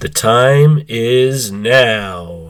The time is now.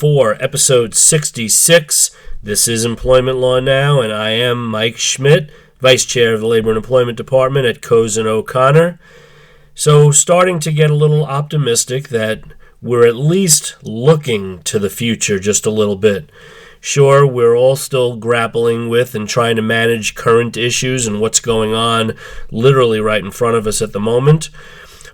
4, Episode 66. This is Employment Law Now, and I am Mike Schmidt, Vice Chair of the Labor and Employment Department at Cozen O'Connor. So, starting to get a little optimistic that we're at least looking to the future just a little bit. Sure, we're all still grappling with and trying to manage current issues and what's going on literally right in front of us at the moment.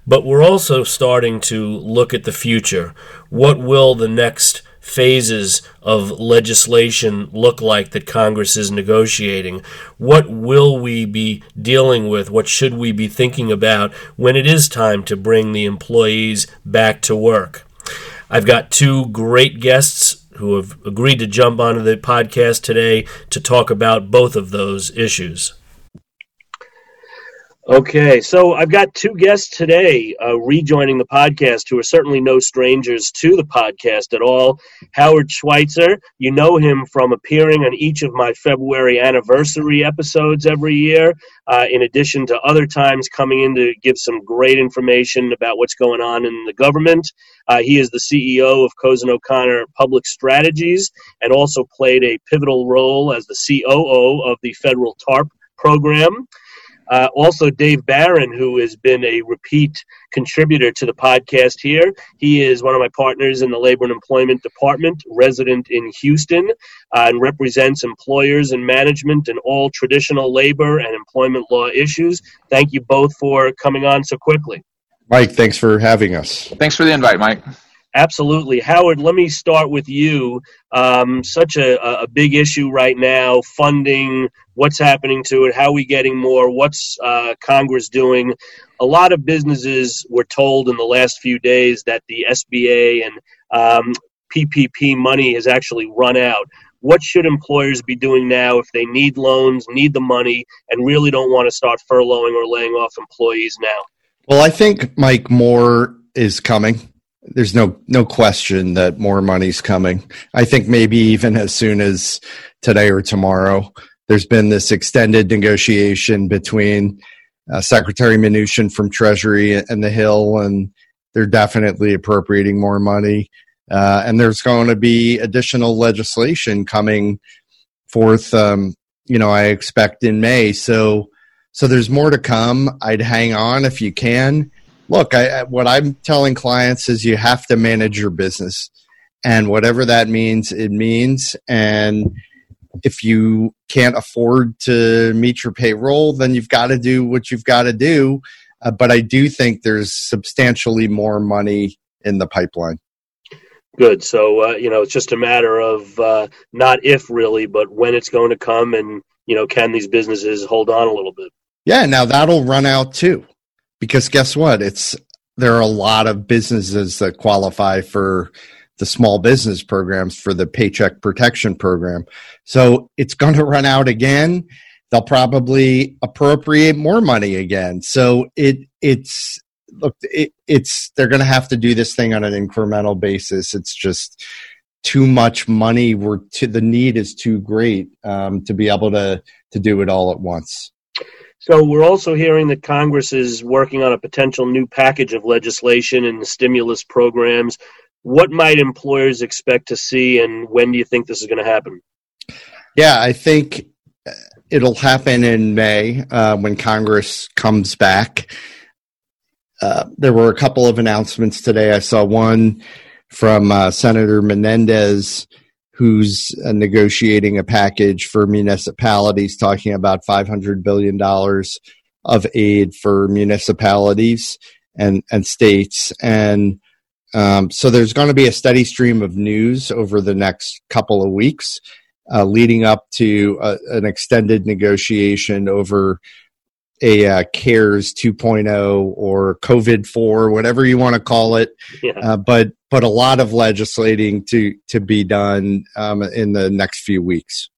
But we're also starting to look at the future. What will the next phases of legislation look like that Congress is negotiating? What will we be dealing with? What should we be thinking about when it is time to bring the employees back to work? I've got two great guests who have agreed to jump onto the podcast today to talk about both of those issues. Okay, so I've got two guests today uh, rejoining the podcast who are certainly no strangers to the podcast at all. Howard Schweitzer, you know him from appearing on each of my February anniversary episodes every year, uh, in addition to other times coming in to give some great information about what's going on in the government. Uh, he is the CEO of Cozen O'Connor Public Strategies and also played a pivotal role as the COO of the federal TARP program. Uh, also, Dave Barron, who has been a repeat contributor to the podcast here. He is one of my partners in the Labor and Employment Department, resident in Houston, uh, and represents employers and management in all traditional labor and employment law issues. Thank you both for coming on so quickly. Mike, thanks for having us. Thanks for the invite, Mike. Absolutely. Howard, let me start with you. Um, such a, a big issue right now funding, what's happening to it, how are we getting more, what's uh, Congress doing. A lot of businesses were told in the last few days that the SBA and um, PPP money has actually run out. What should employers be doing now if they need loans, need the money, and really don't want to start furloughing or laying off employees now? Well, I think Mike more is coming. There's no no question that more money's coming. I think maybe even as soon as today or tomorrow. There's been this extended negotiation between uh, Secretary Mnuchin from Treasury and the Hill, and they're definitely appropriating more money. Uh, and there's going to be additional legislation coming forth. Um, you know, I expect in May. So, so there's more to come. I'd hang on if you can. Look, I, what I'm telling clients is you have to manage your business, and whatever that means, it means. And if you can't afford to meet your payroll, then you've got to do what you've got to do. Uh, but I do think there's substantially more money in the pipeline. Good. So, uh, you know, it's just a matter of uh, not if really, but when it's going to come and, you know, can these businesses hold on a little bit? Yeah, now that'll run out too. Because guess what? It's there are a lot of businesses that qualify for the small business programs for the paycheck protection program. So it's going to run out again. They'll probably appropriate more money again. So it it's look it, it's they're going to have to do this thing on an incremental basis. It's just too much money. We're to the need is too great um, to be able to to do it all at once. So we're also hearing that Congress is working on a potential new package of legislation and stimulus programs. What might employers expect to see, and when do you think this is going to happen? Yeah, I think it'll happen in May uh, when Congress comes back. Uh, there were a couple of announcements today. I saw one from uh, Senator Menendez, who's uh, negotiating a package for municipalities, talking about $500 billion of aid for municipalities and, and states. And Um, so there's going to be a steady stream of news over the next couple of weeks, uh, leading up to a, an extended negotiation over a uh, CARES 2.0 or COVID 4, whatever you want to call it. Yeah. Uh, but but a lot of legislating to to be done um, in the next few weeks.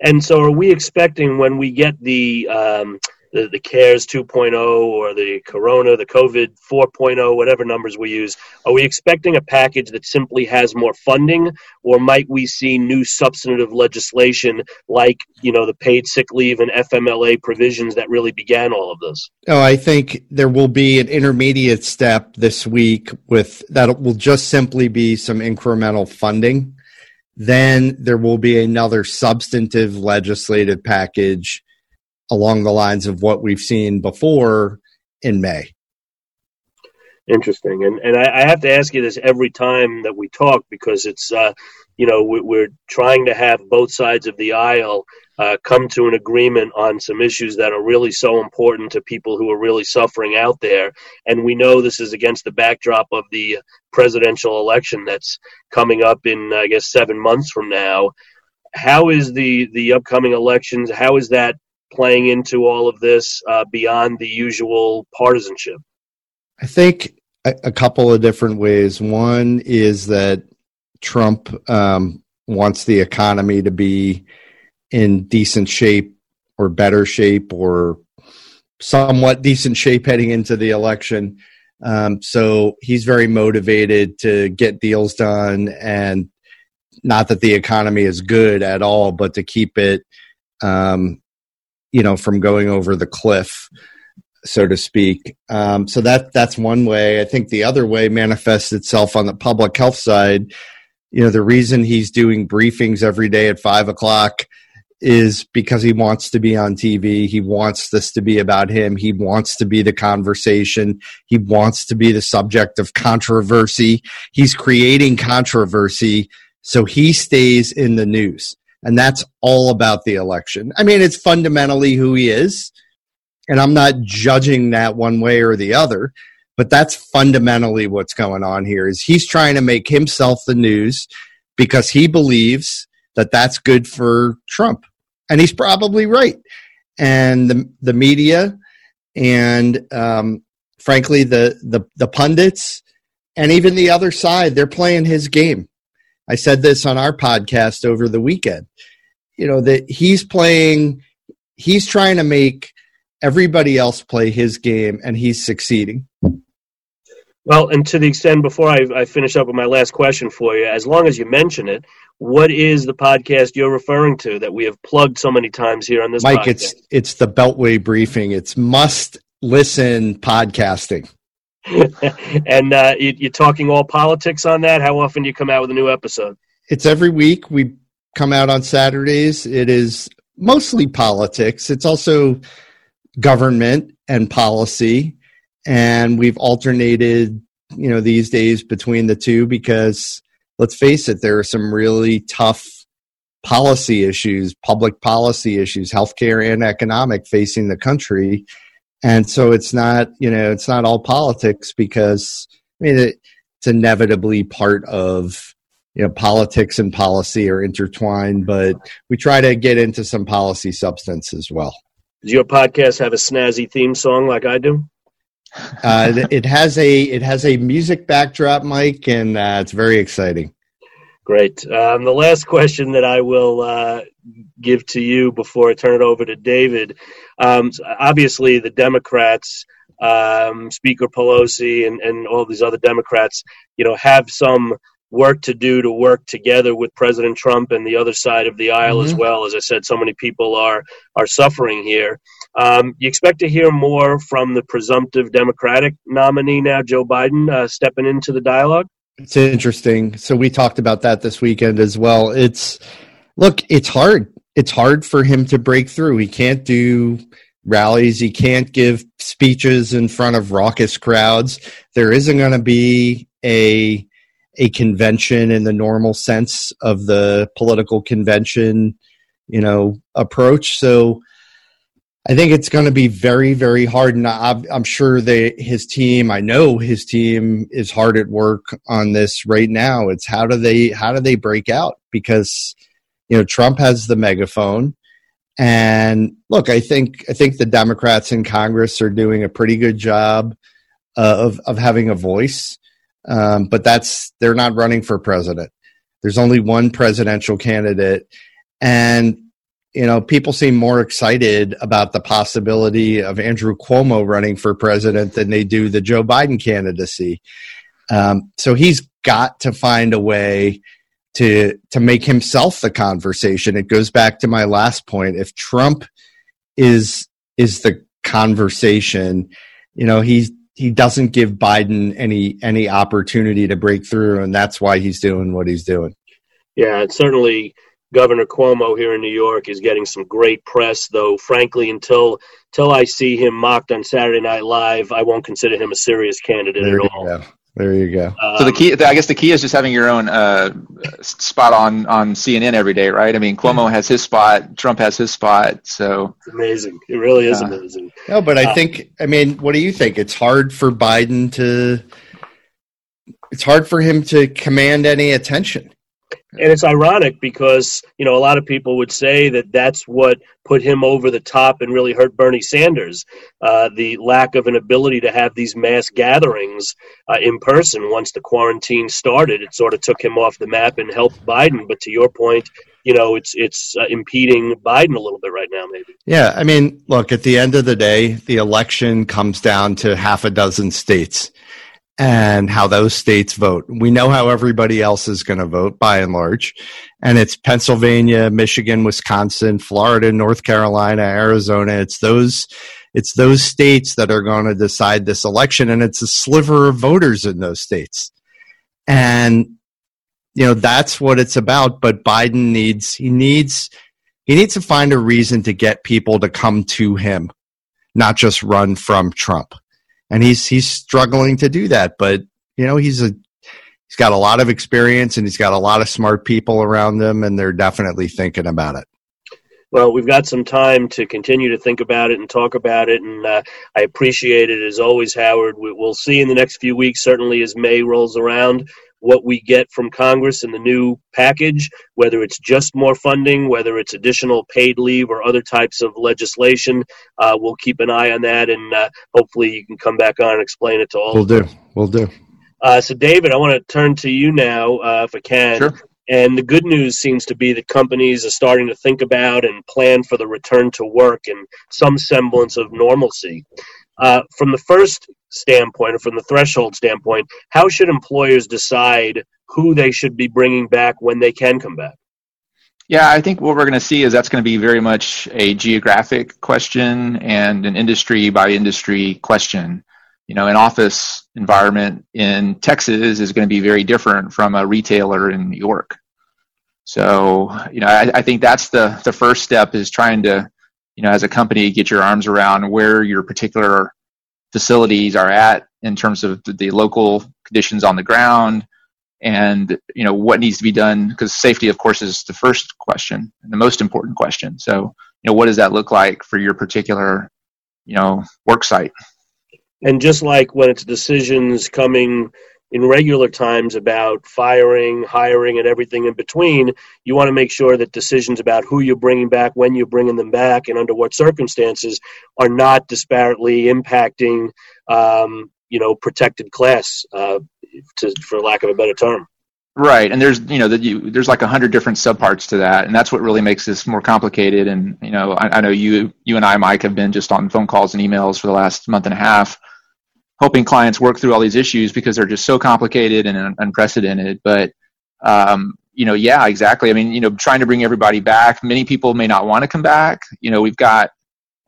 And so, are we expecting when we get the um, the, the CARES 2.0 or the Corona, the COVID 4.0, whatever numbers we use, are we expecting a package that simply has more funding, or might we see new substantive legislation like you know the paid sick leave and FMLA provisions that really began all of this? Oh, I think there will be an intermediate step this week with that will just simply be some incremental funding. Then there will be another substantive legislative package along the lines of what we've seen before in May. Interesting, and and I, I have to ask you this every time that we talk because it's uh, you know we, we're trying to have both sides of the aisle uh, come to an agreement on some issues that are really so important to people who are really suffering out there, and we know this is against the backdrop of the presidential election that's coming up in I guess seven months from now. How is the the upcoming elections? How is that playing into all of this uh, beyond the usual partisanship? I think a, a, couple of different ways. One is that Trump um, wants the economy to be in decent shape or better shape or somewhat decent shape heading into the election. Um, so he's very motivated to get deals done and not that the economy is good at all, but to keep it um, you know from going over the cliff so to speak. Um, so that that's one way. I think the other way manifests itself on the public health side you know the reason he's doing briefings every day at five o'clock is because he wants to be on tv he wants this to be about him. He wants to be the conversation. He wants to be the subject of controversy. He's creating controversy so he stays in the news and that's all about the election. I mean, it's fundamentally who he is, and I'm not judging that one way or the other, but that's fundamentally what's going on here is he's trying to make himself the news because he believes that that's good for Trump. And he's probably right. And the, the media and um, frankly the, the the pundits and even the other side, they're playing his game. I said this on our podcast over the weekend. You know, that he's playing, he's trying to make everybody else play his game, and he's succeeding. Well, and to the extent, before I, I, finish up with my last question for you, as long as you mention it, what is the podcast you're referring to that we have plugged so many times here on this? Mike, podcast? it's it's the Beltway briefing. It's must listen podcasting. and uh, you, are talking all politics on that. How often do you come out with a new episode? It's every week. We come out on Saturdays. It is mostly politics. It's also government and policy, and we've alternated. You know, these days between the two because let's face it, there are some really tough policy issues, public policy issues, healthcare and economic facing the country and so it's not you know it's not all politics because i mean it, it's inevitably part of you know politics and policy are intertwined but we try to get into some policy substance as well. Does your podcast have a snazzy theme song like i do? Uh, it has a it has a music backdrop mike and uh, it's very exciting Great. Um, the last question that I will uh, give to you before I turn it over to David. Um, obviously, the Democrats, um, Speaker Pelosi, and, and all these other Democrats, you know, have some work to do to work together with President Trump and the other side of the aisle mm-hmm. as well. As I said, so many people are are suffering here. Um, you expect to hear more from the presumptive Democratic nominee now, Joe Biden, uh, stepping into the dialogue. It's interesting. So we talked about that this weekend as well. It's look, it's hard. It's hard for him to break through. He can't do rallies. He can't give speeches in front of raucous crowds. There isn't going to be a a convention in the normal sense of the political convention, you know, approach. So I think it's going to be very, very hard, and I'm, I'm sure they, his team. I know his team is hard at work on this right now. It's how do they how do they break out because you know Trump has the megaphone, and look, I think I think the Democrats in Congress are doing a pretty good job uh, of of having a voice, um, but that's they're not running for president. There's only one presidential candidate, and you know, people seem more excited about the possibility of Andrew Cuomo running for president than they do the Joe Biden candidacy. Um, so he's got to find a way to to make himself the conversation. It goes back to my last point. If Trump is is the conversation, you know, he he doesn't give Biden any any opportunity to break through, and that's why he's doing what he's doing. Yeah, it's certainly Governor Cuomo here in New York is getting some great press, though. Frankly, until until I see him mocked on Saturday Night Live, I won't consider him a serious candidate there at all. Go. There you go. Um, so the key, I guess, the key is just having your own uh, spot on on CNN every day, right? I mean, Cuomo has his spot, Trump has his spot, so it's amazing. It really is uh, amazing. No, but I uh, think, I mean, what do you think? It's hard for Biden to. It's hard for him to command any attention. And it's ironic because, you know, a lot of people would say that that's what put him over the top and really hurt Bernie Sanders. Uh, the lack of an ability to have these mass gatherings uh, in person once the quarantine started. It sort of took him off the map and helped Biden. But to your point, you know, it's it's uh, impeding Biden a little bit right now, maybe. Yeah, I mean, look, at the end of the day, the election comes down to half a dozen states and how those states vote. We know how everybody else is going to vote by and large. And it's Pennsylvania, Michigan, Wisconsin, Florida, North Carolina, Arizona. It's those it's those states that are going to decide this election and it's a sliver of voters in those states. And you know, that's what it's about, but Biden needs he needs he needs to find a reason to get people to come to him, not just run from Trump and he's he's struggling to do that. But you know, he's a he's got a lot of experience and he's got a lot of smart people around him, and they're definitely thinking about it. Well, we've got some time to continue to think about it and talk about it, and uh, I appreciate it as always, Howard. We, will see in the next few weeks, certainly as May rolls around, what we get from Congress in the new package, whether it's just more funding, whether it's additional paid leave or other types of legislation. Uh, we'll keep an eye on that, and uh, hopefully you can come back on and explain it to all. We'll do. We'll do. Uh, so, David, I want to turn to you now, uh, if I can. Sure. And the good news seems to be that companies are starting to think about and plan for the return to work and some semblance of normalcy. Uh, from the first standpoint or from the threshold standpoint, how should employers decide who they should be bringing back when they can come back? Yeah, I think what we're going to see is that's going to be very much a geographic question and an industry by industry question. You know, an office environment in Texas is going to be very different from a retailer in New York. So, you know, I, I think that's the the first step is trying to, you know, as a company, get your arms around where your particular facilities are at in terms of the, local conditions on the ground and you know what needs to be done because safety of course is the first question and the most important question. So you know what does that look like for your particular you know work site? And just like when it's decisions coming in regular times about firing, hiring, and everything in between, you want to make sure that decisions about who you're bringing back, when you're bringing them back, and under what circumstances are not disparately impacting, um, you know, protected class, uh, to, for lack of a better term. Right, and there's you know the, you, there's like a hundred different subparts to that, and that's what really makes this more complicated. And you know, I, I know you you and I, Mike, have been just on phone calls and emails for the last month and a half helping clients work through all these issues because they're just so complicated and unprecedented. But um, you know, yeah, exactly. I mean, you know, trying to bring everybody back. Many people may not want to come back. You know, we've got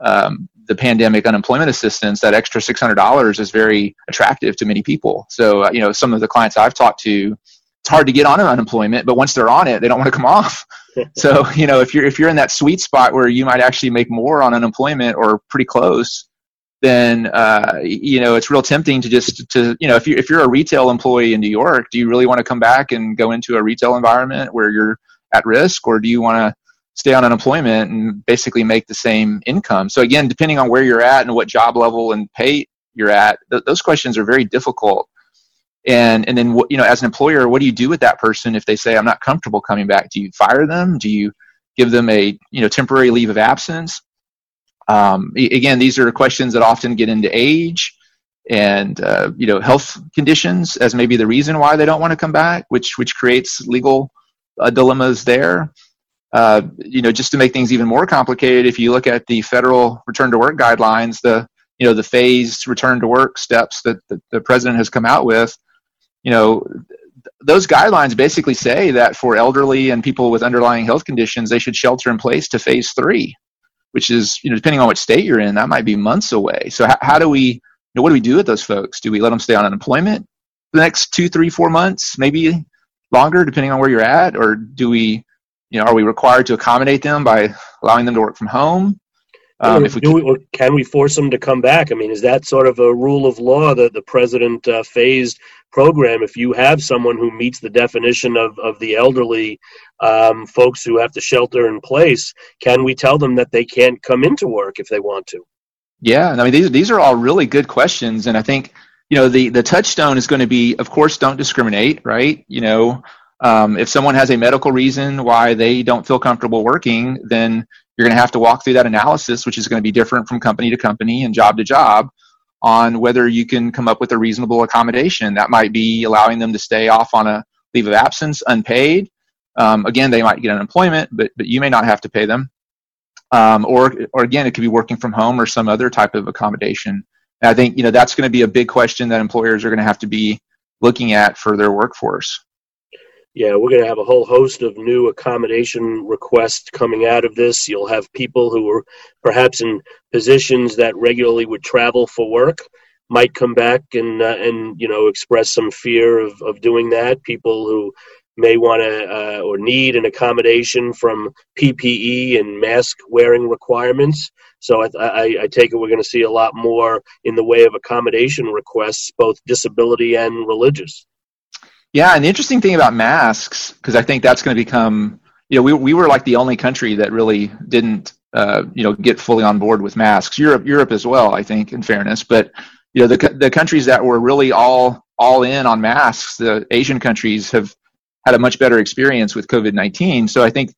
um, the pandemic unemployment assistance. That extra six hundred dollars is very attractive to many people. So, uh, you know, some of the clients I've talked to, it's hard to get on unemployment, but once they're on it, they don't want to come off. so, you know, if you're if you're in that sweet spot where you might actually make more on unemployment or pretty close, then uh, you know it's real tempting to just to you know if you if you're a retail employee in New York, do you really want to come back and go into a retail environment where you're at risk, or do you want to stay on unemployment and basically make the same income. So again, depending on where you're at and what job level and pay you're at, th- those questions are very difficult. And and then you know, as an employer, what do you do with that person if they say I'm not comfortable coming back? Do you fire them? Do you give them a you know temporary leave of absence? Um, again, these are questions that often get into age and uh, you know health conditions as maybe the reason why they don't want to come back, which which creates legal uh, dilemmas there. Uh, you know, just to make things even more complicated, if you look at the federal return to work guidelines, the you know the phased return to work steps that the, the president has come out with, you know, those guidelines basically say that for elderly and people with underlying health conditions, they should shelter in place to phase three, which is you know depending on which state you're in, that might be months away. So how, how do we, you know, what do we do with those folks? Do we let them stay on unemployment for the next two, three, four months, maybe longer, depending on where you're at, or do we you know, are we required to accommodate them by allowing them to work from home? Um, if we, can, we, can we force them to come back? I mean, is that sort of a rule of law that the president uh, phased program? If you have someone who meets the definition of, of the elderly um, folks who have to shelter in place, can we tell them that they can't come into work if they want to? Yeah, I mean, these these are all really good questions, and I think you know the the touchstone is going to be, of course, don't discriminate, right? You know, um, if someone has a medical reason why they don't feel comfortable working, then you're going to have to walk through that analysis, which is going to be different from company to company and job to job on whether you can come up with a reasonable accommodation. That might be allowing them to stay off on a leave of absence unpaid. Um, again, they might get unemployment, but, but you may not have to pay them. Um, or, or again, it could be working from home or some other type of accommodation. And I think, you know, that's going to be a big question that employers are going to have to be looking at for their workforce yeah, we're going to have a whole host of new accommodation requests coming out of this. You'll have people who are perhaps in positions that regularly would travel for work might come back and uh, and you know express some fear of, of doing that. People who may want to uh, or need an accommodation from PPE and mask wearing requirements. So I, I, I take it we're going to see a lot more in the way of accommodation requests, both disability and religious. Yeah, and the interesting thing about masks, because I think that's going to become, you know, we we were like the only country that really didn't, uh, you know, get fully on board with masks. Europe, Europe as well, I think, in fairness. But you know, the the countries that were really all all in on masks, the Asian countries have had a much better experience with COVID nineteen. So I think,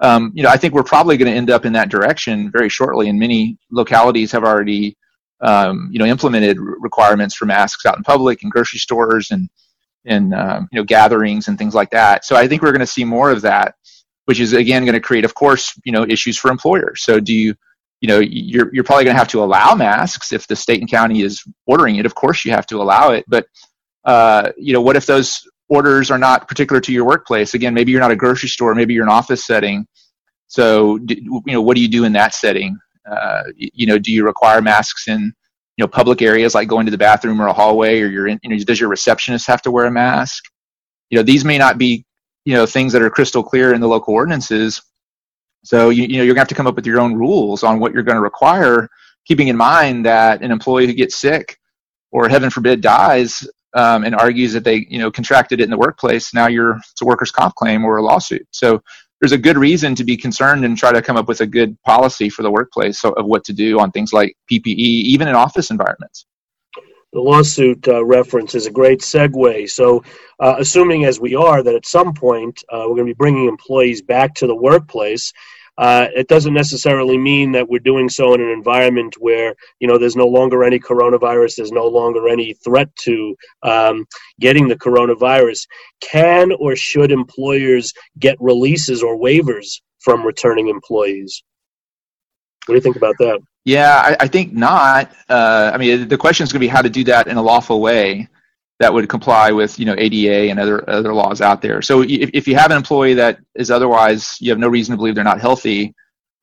um, you know, I think we're probably going to end up in that direction very shortly. And many localities have already, um, you know, implemented requirements for masks out in public and grocery stores and and um, you know gatherings and things like that. So I think we're going to see more of that, which is again going to create, of course, you know issues for employers. So do you you know you're you're probably going to have to allow masks if the state and county is ordering it. Of course, you have to allow it, but uh, you know what if those orders are not particular to your workplace? Again, maybe you're not a grocery store, maybe you're an office setting. So you know what do you do in that setting? Uh, you know, do you require masks in you know public areas like going to the bathroom or a hallway or your you know does your receptionist have to wear a mask? You know these may not be you know things that are crystal clear in the local ordinances. So you, you know you're to have to come up with your own rules on what you're going to require keeping in mind that an employee who gets sick or heaven forbid dies um, and argues that they you know contracted it in the workplace now you're it's a workers comp claim or a lawsuit. So there's a good reason to be concerned and try to come up with a good policy for the workplace of what to do on things like PPE, even in office environments. The lawsuit uh, reference is a great segue. So, uh, assuming as we are that at some point uh, we're going to be bringing employees back to the workplace, uh, it doesn't necessarily mean that we're doing so in an environment where you know there's no longer any coronavirus, there's no longer any threat to um, getting the coronavirus. Can or should employers get releases or waivers from returning employees? What do you think about that? Yeah, I, I think not. Uh, I mean, the question is going to be how to do that in a lawful way that would comply with you know ADA and other other laws out there. So if, if you have an employee that is otherwise you have no reason to believe they're not healthy,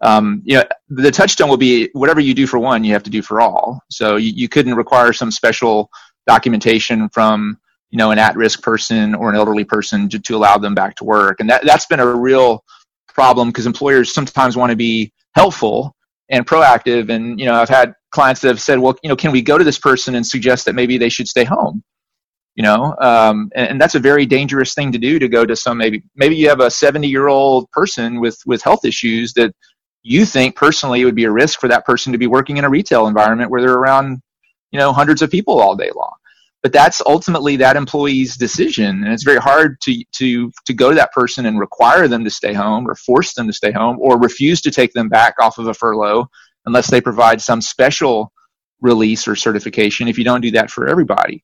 um, you know the touchstone will be whatever you do for one, you have to do for all. So you, you couldn't require some special documentation from you know an at-risk person or an elderly person to, to allow them back to work, and that that's been a real problem because employers sometimes want to be helpful and proactive and you know i've had clients that have said well you know can we go to this person and suggest that maybe they should stay home you know um, and, and, that's a very dangerous thing to do to go to some maybe maybe you have a 70 year old person with with health issues that you think personally it would be a risk for that person to be working in a retail environment where they're around you know hundreds of people all day long. But that's ultimately that employee's decision and it's very hard to to to go to that person and require them to stay home or force them to stay home or refuse to take them back off of a furlough unless they provide some special release or certification. If you don't do that for everybody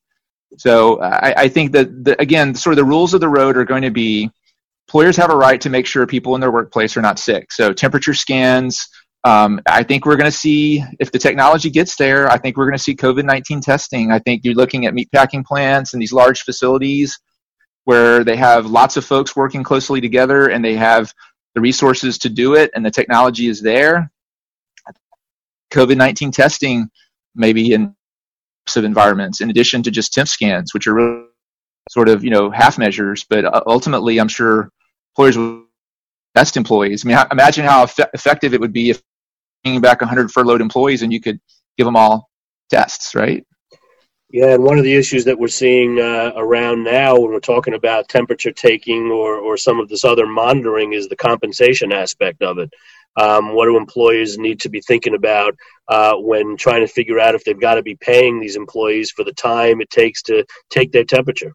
so I, I think that the, again, sort of the rules of the road are going to be employers have a right to make sure people in their workplace are not sick. So temperature scans. Um, I think we're going to see if the technology gets there. I think we're going to see COVID nineteen testing. I think you're looking at meatpacking plants and these large facilities where they have lots of folks working closely together and they have the resources to do it and the technology is there. COVID 19 testing, maybe in of environments in addition to just temp scans, which are really sort of you know half measures. But uh, ultimately, I'm sure employers will best employees. I mean, imagine how effective it would be if bringing back 100 furloughed employees and you could give them all tests, right? Yeah, and one of the issues that we're seeing uh, around now when we're talking about temperature taking or, or some of this other monitoring is the compensation aspect of it. Um, what do employers need to be thinking about uh, when trying to figure out if they've got to be paying these employees for the time it takes to take their temperature?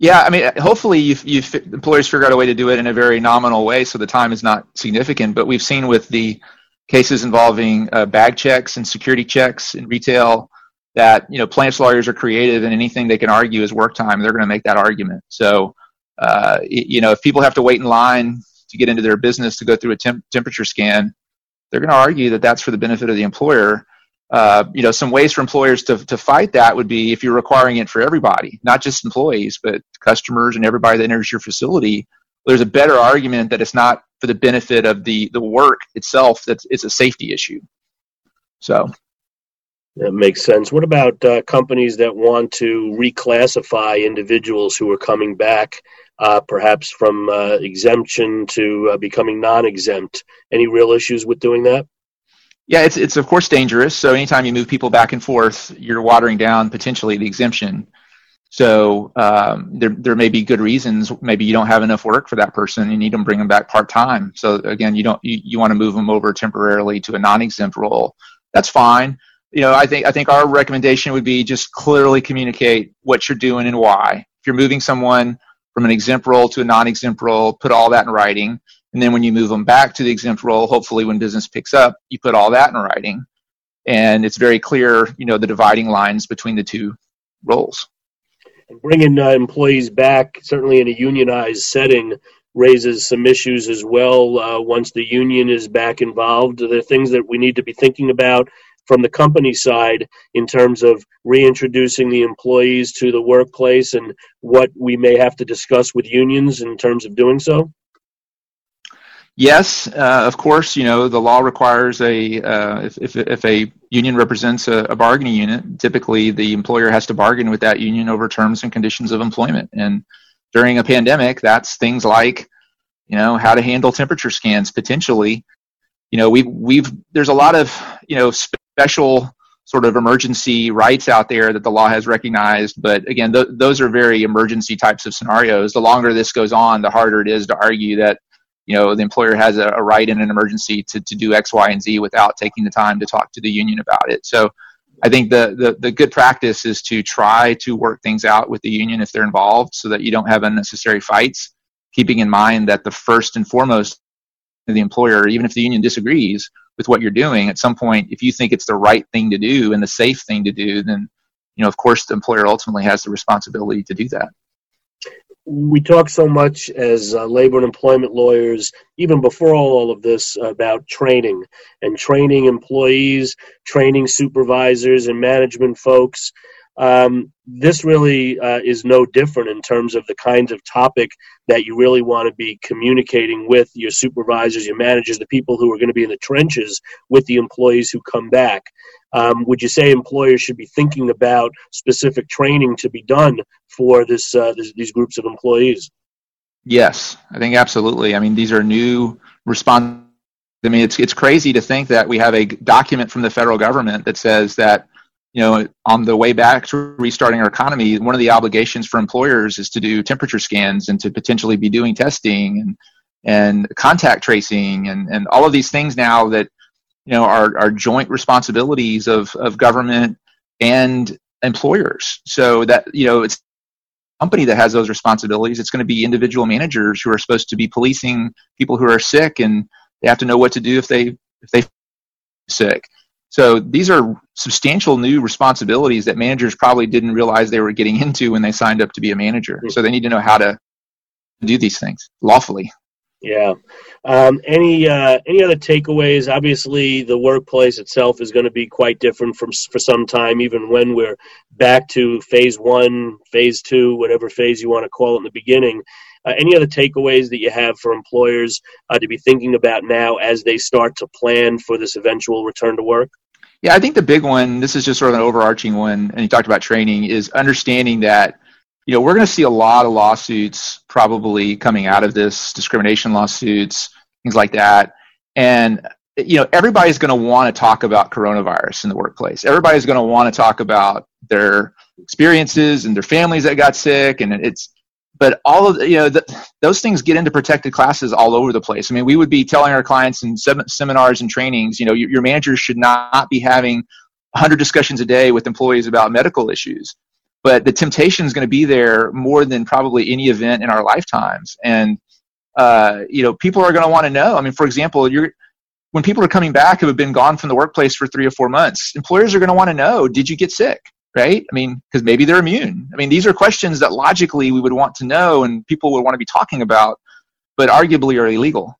Yeah, I mean, hopefully, you've, you've, employers figure out a way to do it in a very nominal way, so the time is not significant. But we've seen with the cases involving uh, bag checks and security checks in retail that you know plaintiffs lawyers are creative, and anything they can argue is work time. They're going to make that argument. So, uh, you know, if people have to wait in line to get into their business to go through a temp- temperature scan, they're going to argue that that's for the benefit of the employer. Uh, you know, some ways for employers to, to fight that would be if you're requiring it for everybody, not just employees, but customers and everybody that enters your facility. There's a better argument that it's not for the benefit of the, the work itself, that it's a safety issue. So that makes sense. What about uh, companies that want to reclassify individuals who are coming back uh, perhaps from uh, exemption to uh, becoming non-exempt. Any real issues with doing that? Yeah, it's it's of course dangerous. So anytime you move people back and forth, you're watering down potentially the exemption. So um, there there may be good reasons. Maybe you don't have enough work for that person. You need to bring them back part time. So again, you don't you, you want to move them over temporarily to a non-exempt role. That's fine. You know, I think I think our recommendation would be just clearly communicate what you're doing and why. If you're moving someone from an exempt role to a non-exempt role, put all that in writing. And then when you move them back to the exempt role, hopefully when business picks up, you put all that in writing. And it's very clear, you know, the dividing lines between the two roles. Bringing uh, employees back, certainly in a unionized setting, raises some issues as well. Uh, once the union is back involved, there are things that we need to be thinking about from the company side in terms of reintroducing the employees to the workplace and what we may have to discuss with unions in terms of doing so? Yes, uh, of course. You know the law requires a uh, if, if, if a union represents a, a, bargaining unit, typically the employer has to bargain with that union over terms and conditions of employment. And during a pandemic, that's things like you know how to handle temperature scans potentially. You know we we've there's a lot of you know special sort of emergency rights out there that the law has recognized. But again, th- those are very emergency types of scenarios. The longer this goes on, the harder it is to argue that you know the employer has a, a right in an emergency to, to do X, Y, and Z without taking the time to talk to the union about it. So I think the, the, the good practice is to try to work things out with the union if they're involved so that you don't have unnecessary fights, keeping in mind that the first and foremost the employer, even if the union disagrees, with what you're doing at some point if you think it's the right thing to do and the safe thing to do then you know of course the employer ultimately has the responsibility to do that we talk so much as uh, labor and employment lawyers, even before all of this, about training and training employees, training supervisors and management folks. Um, this really uh, is no different in terms of the kinds of topic that you really want to be communicating with your supervisors, your managers, the people who are going to be in the trenches with the employees who come back. Um, would you say employers should be thinking about specific training to be done for this, uh, this these groups of employees? Yes, I think absolutely. I mean, these are new response. I mean, it's it's crazy to think that we have a document from the federal government that says that you know, on the way back to restarting our economy, one of the obligations for employers is to do temperature scans and to potentially be doing testing and and contact tracing and, and all of these things now that you know are, are joint responsibilities of, of government and employers. So that you know it's company that has those responsibilities. It's going to be individual managers who are supposed to be policing people who are sick and they have to know what to do if they if they sick. So these are substantial new responsibilities that managers probably didn't realize they were getting into when they signed up to be a manager. So they need to know how to do these things lawfully. Yeah. Um, any uh, any other takeaways? Obviously, the workplace itself is going to be quite different from for some time, even when we're back to phase one, phase two, whatever phase you want to call it in the beginning. Uh, any other takeaways that you have for employers uh, to be thinking about now as they start to plan for this eventual return to work? Yeah, I think the big one, this is just sort of an overarching one, and you talked about training, is understanding that you know we're going to see a lot of lawsuits probably coming out of this, discrimination lawsuits, things like that, and you know everybody's going to want to talk about coronavirus in the workplace. Everybody's going to want to talk about their experiences and their families that got sick, and it's but all of you know the, those things get into protected classes all over the place. I mean, we would be telling our clients in sem- seminars and trainings, you know, your, your managers should not be having 100 discussions a day with employees about medical issues. But the temptation is going to be there more than probably any event in our lifetimes, and uh, you know, people are going to want to know. I mean, for example, you're when people are coming back who have been gone from the workplace for three or four months, employers are going to want to know, did you get sick? Right? I mean, because maybe they're immune. I mean, these are questions that logically we would want to know and people would want to be talking about, but arguably are illegal.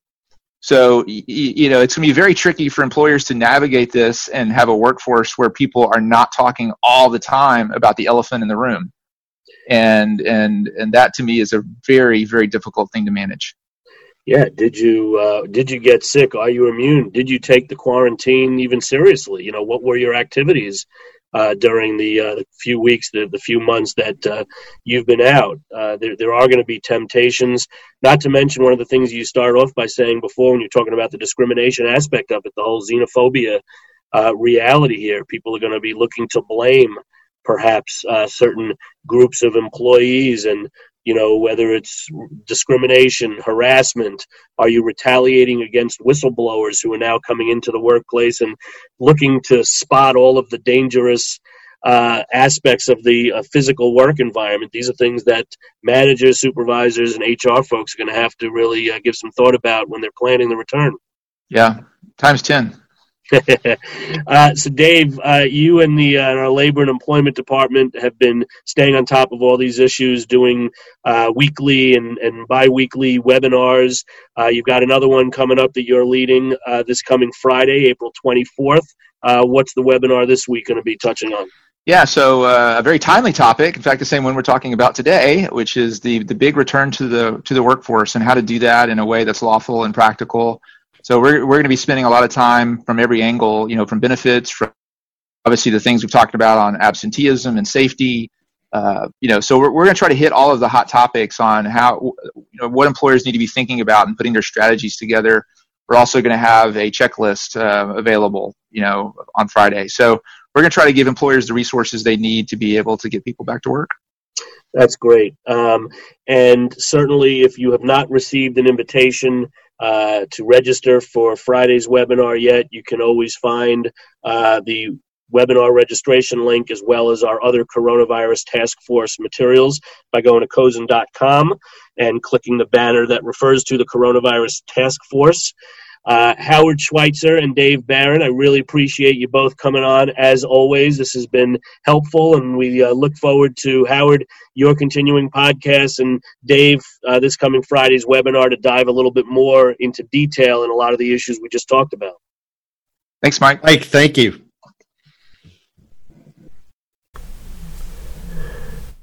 So, you know, it's going to be very tricky for employers to navigate this and have a workforce where people are not talking all the time about the elephant in the room. And, and, and that to me is a very, very difficult thing to manage. Yeah. Did you, uh, did you get sick? Are you immune? Did you take the quarantine even seriously? You know, what were your activities? Uh, during the, uh, the, few weeks, the, the few months that uh, you've been out. Uh, there, there are going to be temptations, not to mention one of the things you start off by saying before when you're talking about the discrimination aspect of it, the whole xenophobia uh, reality here. People are going to be looking to blame perhaps uh, certain groups of employees and you know whether it's discrimination harassment are you retaliating against whistleblowers who are now coming into the workplace and looking to spot all of the dangerous uh, aspects of the uh, physical work environment? These are things that managers supervisors and hr folks are going to have to really uh, give some thought about when they're planning the return. Yeah. Times 10 uh, so, Dave, uh, you and the uh, our labor and employment department have been staying on top of all these issues, doing uh, weekly and, and biweekly webinars. Uh, you've got another one coming up that you're leading uh, this coming Friday, April 24th. what's the webinar this week going to be touching on? Yeah, so uh, a very timely topic. In fact, the same one we're talking about today, which is the the big return to the to the workforce and how to do that in a way that's lawful and practical. So we're we're going to be spending a lot of time from every angle, you know, from benefits, from obviously the things we've talked about on absenteeism and safety. Uh, you know, so we're, we're going to try to hit all of the hot topics on how, you know, what employers need to be thinking about and putting their strategies together. We're also going to have a checklist uh, available, you know, on Friday. So we're going to try to give employers the resources they need to be able to get people back to work. That's great. Um, and certainly, if you have not received an invitation uh, to register for Friday's webinar yet, you can always find uh, the webinar registration link as well as our other coronavirus task force materials by going to cozen.com and clicking the banner that refers to the coronavirus task force. Uh, Howard Schweitzer and Dave Barron, I really appreciate you both coming on. As always, this has been helpful, and we uh, look forward to Howard, your continuing podcast, and Dave, uh, this coming Friday's webinar to dive a little bit more into detail in a lot of the issues we just talked about. Thanks, Mike. Mike, thank you.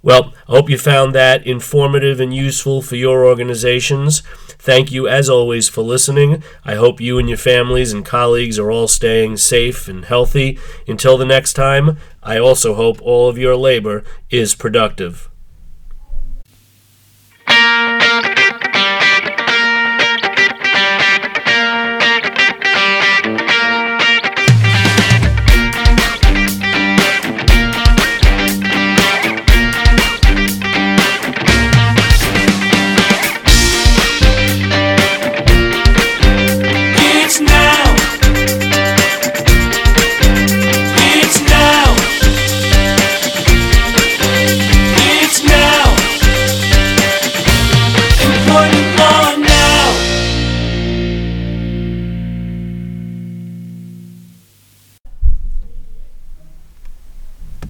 Well, I hope you found that informative and useful for your organizations. Thank you, as always, for listening. I hope you and your families and colleagues are all staying safe and healthy. Until the next time, I also hope all of your labor is productive.